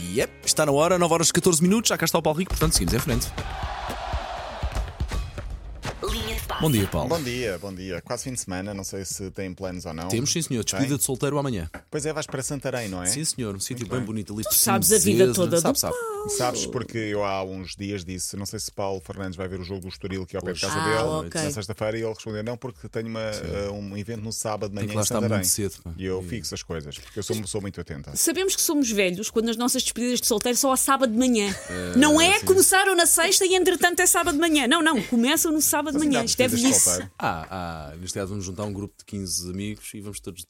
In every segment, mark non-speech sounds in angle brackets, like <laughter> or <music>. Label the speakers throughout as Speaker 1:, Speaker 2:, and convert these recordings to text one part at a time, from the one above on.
Speaker 1: Yep, está na hora, 9 horas e 14 minutos. Já cá está o Paulo Rico, portanto seguimos em frente. Bom dia, Paulo.
Speaker 2: Bom dia, bom dia. Quase fim de semana, não sei se têm planos ou não.
Speaker 1: Temos, sim, senhor. Despedida de solteiro amanhã.
Speaker 2: Pois é, vais para Santarém, não é?
Speaker 1: Sim, senhor. Um sítio bem
Speaker 2: bem.
Speaker 1: bonito ali. Tu
Speaker 3: sabes a vida toda
Speaker 1: Sabe,
Speaker 3: do
Speaker 1: sabe.
Speaker 2: Sabes porque eu há uns dias disse, não sei se Paulo Fernandes vai ver o jogo do Estoril que é ao pé de casa
Speaker 3: Ah,
Speaker 2: dele
Speaker 3: ok.
Speaker 2: na sexta-feira e ele respondeu não porque tenho uma, eh, um evento no sábado de manhã
Speaker 1: que lá
Speaker 2: em
Speaker 1: estar
Speaker 2: Santarém.
Speaker 1: muito cedo. pá.
Speaker 2: E eu fixo as coisas, porque eu sou uma pessoa muito atenta.
Speaker 3: Sabemos que somos velhos quando as nossas despedidas de solteiro são ao sábado de manhã. não é começaram na sexta e entretanto é sábado de manhã. Não, não, começam no sábado de
Speaker 2: Mas ainda
Speaker 3: manhã.
Speaker 2: há
Speaker 3: Isto é velhice.
Speaker 1: Ah, ah, neste caso vamos juntar um grupo de 15 amigos e vamos todos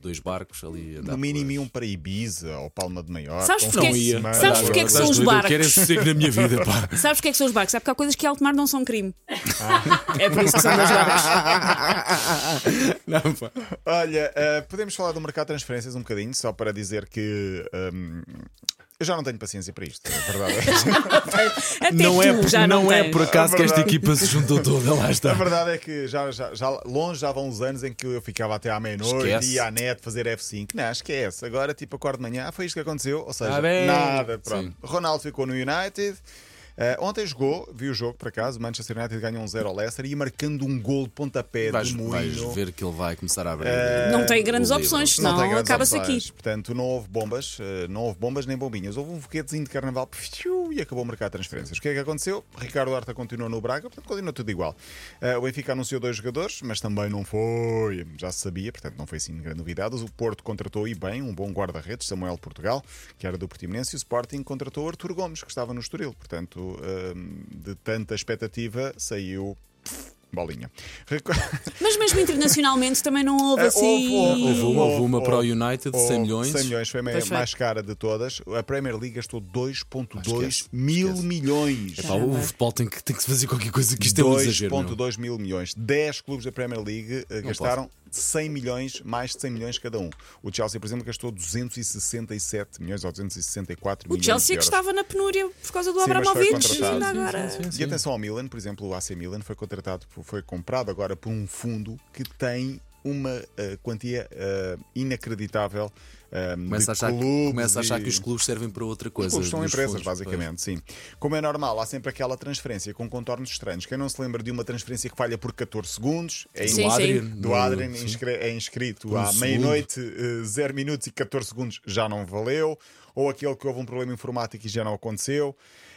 Speaker 1: dois barcos ali andar
Speaker 2: No mínimo iam para Ibiza ou Palma de Maior.
Speaker 3: Sabes ia.
Speaker 2: semana.
Speaker 3: Sabes porque é <laughs> que são os barcos?
Speaker 1: quero esse sossego na minha vida, pá.
Speaker 3: Sabes o que é que são os barcos? Sabe porque há coisas que alto mar não são crime. É por isso que são dois barcos. <laughs>
Speaker 1: Não, pá.
Speaker 2: Olha, eh, podemos falar do mercado de transferências um bocadinho, só para dizer que hum, eu já não tenho paciência para isto, é <laughs> verdade.
Speaker 1: Não,
Speaker 3: tu
Speaker 1: é, por-
Speaker 3: já não,
Speaker 1: não é por acaso que esta equipa se juntou toda, lá
Speaker 2: A
Speaker 1: está.
Speaker 2: verdade é que já, já, já longe já vão uns anos em que eu ficava até à meia-noite, ia à net fazer F5. Não, esquece. Agora, tipo, acordo de manhã, ah, foi isto que aconteceu. Ou seja,
Speaker 1: Ah,
Speaker 2: nada. Pronto.
Speaker 1: Sim.
Speaker 2: Ronaldo ficou no United. Eh, ontem jogou, vi o jogo por acaso. Manchester United ganhou um 0 ao Leicester e marcando um gol de pontapé
Speaker 1: Vais,
Speaker 2: de
Speaker 1: vais
Speaker 2: moinho.
Speaker 1: ver que ele vai começar a abrir.
Speaker 3: Não tem grandes opções,
Speaker 2: Não grandes
Speaker 3: acaba-se aqui.
Speaker 2: Portanto, não houve bombas, não houve bombas nem bombinhas. Houve um foguetezinho de carnaval e acabou o mercado de transferências. O que é que aconteceu? Ricardo Horta continuou no Braga, portanto, continua tudo igual. Eh, o Benfica anunciou dois jogadores, mas também não foi, já se sabia, portanto, não foi assim grande novidade. O Porto contratou e bem um bom guarda-redes, Samuel Portugal, que era do Portimonense, e o Sporting contratou Artur Gomes, que estava no Estoril. Portanto, eh, de tanta expectativa, saiu. Bolinha. <laughs>
Speaker 3: Mas mesmo internacionalmente também não houve
Speaker 2: Eh,
Speaker 3: assim.
Speaker 2: houve,
Speaker 1: Houve uma, houve uma
Speaker 2: Houve,
Speaker 1: para o
Speaker 2: houve.
Speaker 1: United de 100
Speaker 2: Oh,
Speaker 1: milhões.
Speaker 2: 100 milhões foi a
Speaker 3: Pois foi.
Speaker 2: mais cara de todas. A Premier League gastou 2,2
Speaker 1: esquece,
Speaker 2: mil
Speaker 1: esquece.
Speaker 2: milhões.
Speaker 1: Pá, o futebol tem que, tem que se fazer qualquer coisa que isto é um exagero. meu.
Speaker 2: 2,2 mil milhões. 10 clubes da Premier League eh, gastaram 100 milhões, mais de 100 milhões cada um. O Chelsea, por exemplo, gastou 267 milhões ou 264
Speaker 3: O
Speaker 2: milhões.
Speaker 3: Chelsea
Speaker 2: de
Speaker 3: que estava na penúria por causa do Abramovich. agora.
Speaker 1: Sim, sim, sim.
Speaker 2: E atenção ao Milan, por exemplo, o AC Milan foi contratado, foi comprado agora por um fundo que tem uma eh, quantia eh, inacreditável eh,
Speaker 1: Começa a, achar,
Speaker 2: clubes
Speaker 1: começa a achar que os clubes servem para outra
Speaker 2: Os
Speaker 1: coisa.
Speaker 2: clubes são empresas,
Speaker 1: fundos,
Speaker 2: basicamente, sim. Como é normal, há sempre aquela transferência com contornos estranhos. Quem não se lembra de uma transferência que falha por 14 segundos é
Speaker 3: Sim,
Speaker 1: pois. Adrian.
Speaker 2: do Adrian é inscrito
Speaker 1: Por um
Speaker 2: à meia-noite, eh, 0 minutos e 14 segundos já não valeu, ou aquele que houve um problema informático e já não aconteceu.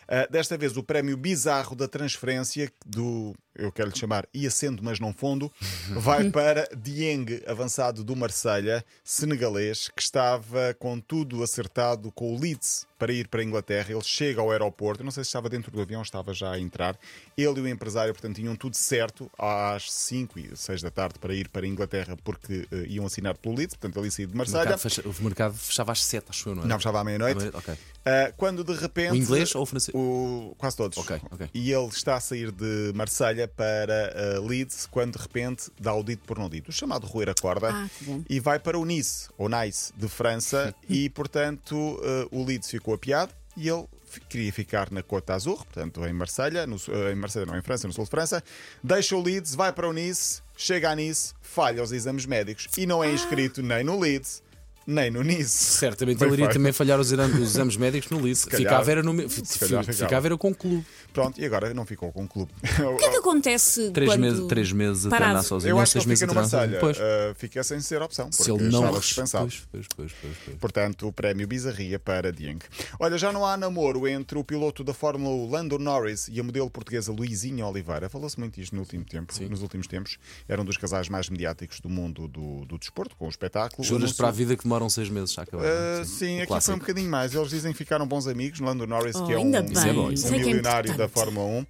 Speaker 2: Ah, desta vez, o prémio bizarro da transferência do, eu quero lhe chamar, ia sendo, mas não fundo, <laughs> vai para Dieng, avançado do Marselha, senegalês, que estava com tudo acertado com o Leeds para ir para a Inglaterra. Ele chega ao aeroporto, eu não sei se estava dentro do avião, estava já a entrar. Ele e o empresário, portanto, tinham tudo certo às 5 e 6 da tarde para ir para a Inglaterra porque eh, iam assinar pelo Leeds, portanto, ali saí de
Speaker 1: O
Speaker 2: Marselha.
Speaker 1: mercado, fecha- o mercado fechava às 7, acho eu, não é?
Speaker 2: Não, estava à meia-noite.
Speaker 1: Ok.
Speaker 2: Ah, quando de repente.
Speaker 1: O inglês ou o francês?
Speaker 2: O- quase todos.
Speaker 1: Ok, ok.
Speaker 2: E ele está a sair de Marselha para uh, Leeds quando de repente dá o dito por não dito. O chamado roer a corda
Speaker 3: Ah,
Speaker 2: e vai para o Nice, ou Nice, de França. <laughs> e portanto uh, o Leeds ficou apiado e ele queria ficar na Côte d'Azur, portanto em Marselha, no, em Marselha, não, em França, no sul de França. Deixa o Leeds, vai para o Nice, chega a Nice, falha os exames médicos e não é inscrito nem no Leeds. Nem no Nice.
Speaker 1: Certamente
Speaker 2: Bem
Speaker 1: ele iria
Speaker 2: feito.
Speaker 1: também falhar os exames, os exames médicos no Leeds.
Speaker 2: calhar.
Speaker 1: Fica a ver no
Speaker 2: Se calhar ficava.
Speaker 1: fica a ver com o clube.
Speaker 2: Pronto, e agora não ficou com o clube. <laughs>
Speaker 3: O que é que acontece
Speaker 1: Três,
Speaker 3: quando...
Speaker 1: meses, três meses a
Speaker 3: Parado.
Speaker 1: treinar sozinho.
Speaker 2: Eu acho que ele
Speaker 1: meses
Speaker 2: fica
Speaker 1: a sozinho. Pois.
Speaker 2: Uh, fica sem ser opção.
Speaker 1: Se ele não.
Speaker 2: dispensado.
Speaker 1: Pois, pois, pois, pois, pois.
Speaker 2: Portanto, o prémio Bizarria para Dieng. Olha, já não há namoro entre o piloto da Fórmula 1, Lando Norris, e a modelo portuguesa Luizinha Oliveira. Falou-se muito isto no último tempo, nos últimos tempos. Era um dos casais mais mediáticos do mundo do, do desporto, com o espetáculo.
Speaker 1: Juras para a vida que demoram seis meses a acabar.
Speaker 2: Uh,
Speaker 1: Sim,
Speaker 2: sim, aqui
Speaker 1: clássico.
Speaker 2: foi um bocadinho mais. Eles dizem que ficaram bons amigos. Lando Norris,
Speaker 3: Oh,
Speaker 2: que é um,
Speaker 3: ainda
Speaker 2: um,
Speaker 1: é bom,
Speaker 2: um
Speaker 1: isso
Speaker 3: é que é
Speaker 2: milionário da. Fórmula 1. Uh,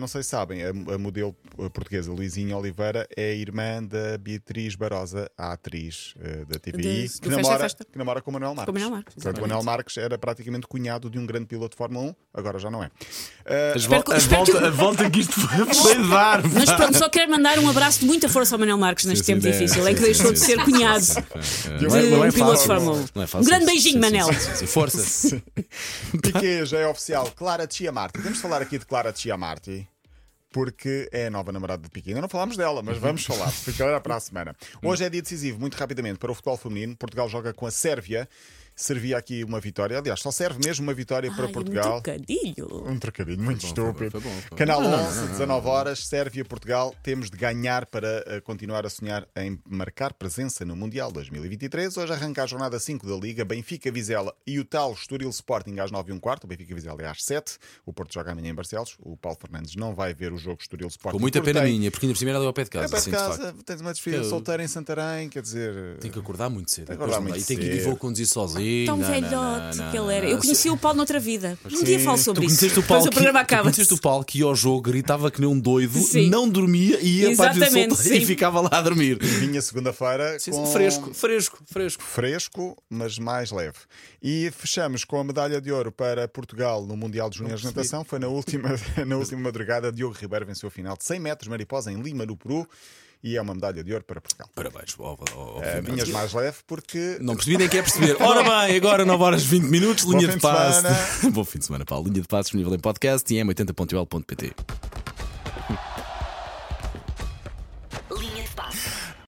Speaker 2: não sei se sabem, a, a modelo portuguesa Luizinha Oliveira é irmã da Beatriz Barosa, a atriz uh, da TVI,
Speaker 3: De-
Speaker 2: que,
Speaker 3: é
Speaker 2: namora,
Speaker 3: Festa.
Speaker 2: que namora com o Manuel Marques.
Speaker 3: Com o Manuel Marques,
Speaker 2: Portanto, o Manuel Marques era praticamente cunhado de um grande piloto de Fórmula 1, agora já não é. Uh,
Speaker 3: Espero que-
Speaker 1: a,
Speaker 3: espero que-
Speaker 1: volta, a volta que isto foi, dar.
Speaker 3: Mas pronto, só quero mandar um abraço de muita força ao Manuel Marques neste
Speaker 1: Sim,
Speaker 3: tempo
Speaker 1: sim,
Speaker 3: difícil,
Speaker 1: sim,
Speaker 3: em que deixou
Speaker 1: sim,
Speaker 3: de
Speaker 1: sim,
Speaker 3: ser
Speaker 1: sim,
Speaker 3: cunhado
Speaker 1: sim, sim.
Speaker 2: De
Speaker 1: Não é- não é
Speaker 3: um piloto de
Speaker 1: fácil.
Speaker 3: Fórmula 1.
Speaker 1: Não é
Speaker 3: Um grande beijinho,
Speaker 1: Sim,
Speaker 3: Manel.
Speaker 1: sim, sim, sim. Força. <laughs>
Speaker 2: Piquet já é oficial. Clara Chiamarti. Temos de falar aqui de Clara Chiamarti. Porque é a nova namorada de Piquet. Ainda não falámos dela, mas vamos falar. Ficará para a semana. Hoje é dia decisivo, muito rapidamente, para o futebol feminino. Portugal joga com a Sérvia. Servia aqui uma vitória. Aliás, só serve mesmo uma vitória para
Speaker 3: Ai,
Speaker 2: Portugal.
Speaker 3: Um trocadilho.
Speaker 2: Um trocadilho muito
Speaker 1: Foi bom,
Speaker 2: estúpido.
Speaker 1: foi bom, foi bom.
Speaker 2: Canal
Speaker 1: Não, não,
Speaker 2: 11,
Speaker 1: não, não,
Speaker 2: 19 horas, Sérvia-Portugal. Temos de ganhar para eh, continuar a sonhar em marcar presença no Mundial 2023. Hoje arranca a jornada 5 da Liga. Benfica, Vizela e o tal Estoril Sporting às 9 e um quarto. O Benfica Vizela é às 7. O Porto joga amanhã em Barcelos. O Paulo Fernandes não vai ver o jogo Estoril Sporting.
Speaker 1: Com muita pena minha, porque ainda por cima era ali ao pé de casa.
Speaker 2: É
Speaker 1: assim,
Speaker 2: de
Speaker 1: de
Speaker 2: casa, tens uma
Speaker 1: Eu-
Speaker 2: solteira em Santarém, quer dizer.
Speaker 1: Tem que acordar muito cedo.
Speaker 2: Acordar muito
Speaker 1: e tem que ir e vou conduzir sozinho.
Speaker 3: Tão
Speaker 1: Não,
Speaker 3: velhote
Speaker 1: não, não,
Speaker 3: que ele era.
Speaker 1: não.
Speaker 3: Eu conheci o Paulo noutra vida. Um
Speaker 2: Sim.
Speaker 3: dia falo sobre
Speaker 1: Tu
Speaker 3: isso.
Speaker 1: o Paulo,
Speaker 3: o
Speaker 1: que,
Speaker 3: programa acaba.
Speaker 1: conheceste o Paulo que ia ao jogo, gritava que nem um doido,
Speaker 3: Sim.
Speaker 1: não dormia e ia para a
Speaker 3: Exatamente,
Speaker 1: e ficava lá a dormir.
Speaker 2: Vinha segunda-feira com...
Speaker 1: Fresco, fresco, fresco.
Speaker 2: fresco, mas mais leve. E fechamos com a medalha de ouro para Portugal no Mundial de Júniores de Natação. Foi na última, <laughs> na última madrugada. Diogo Ribeiro venceu a final de 100 metros mariposa em Lima, no Peru. E é uma medalha de ouro para Portugal.
Speaker 1: Parabéns, obviamente.
Speaker 2: minhas mais leve porque
Speaker 1: Não percebi nem quer perceber. <laughs> Ora bem, agora 9 horas 20 minutos, linha
Speaker 2: fim
Speaker 1: de
Speaker 2: de
Speaker 1: passe. <laughs> Bom fim de semana, Paulo. Linha de passe disponível em podcast e em 80.ol.pt.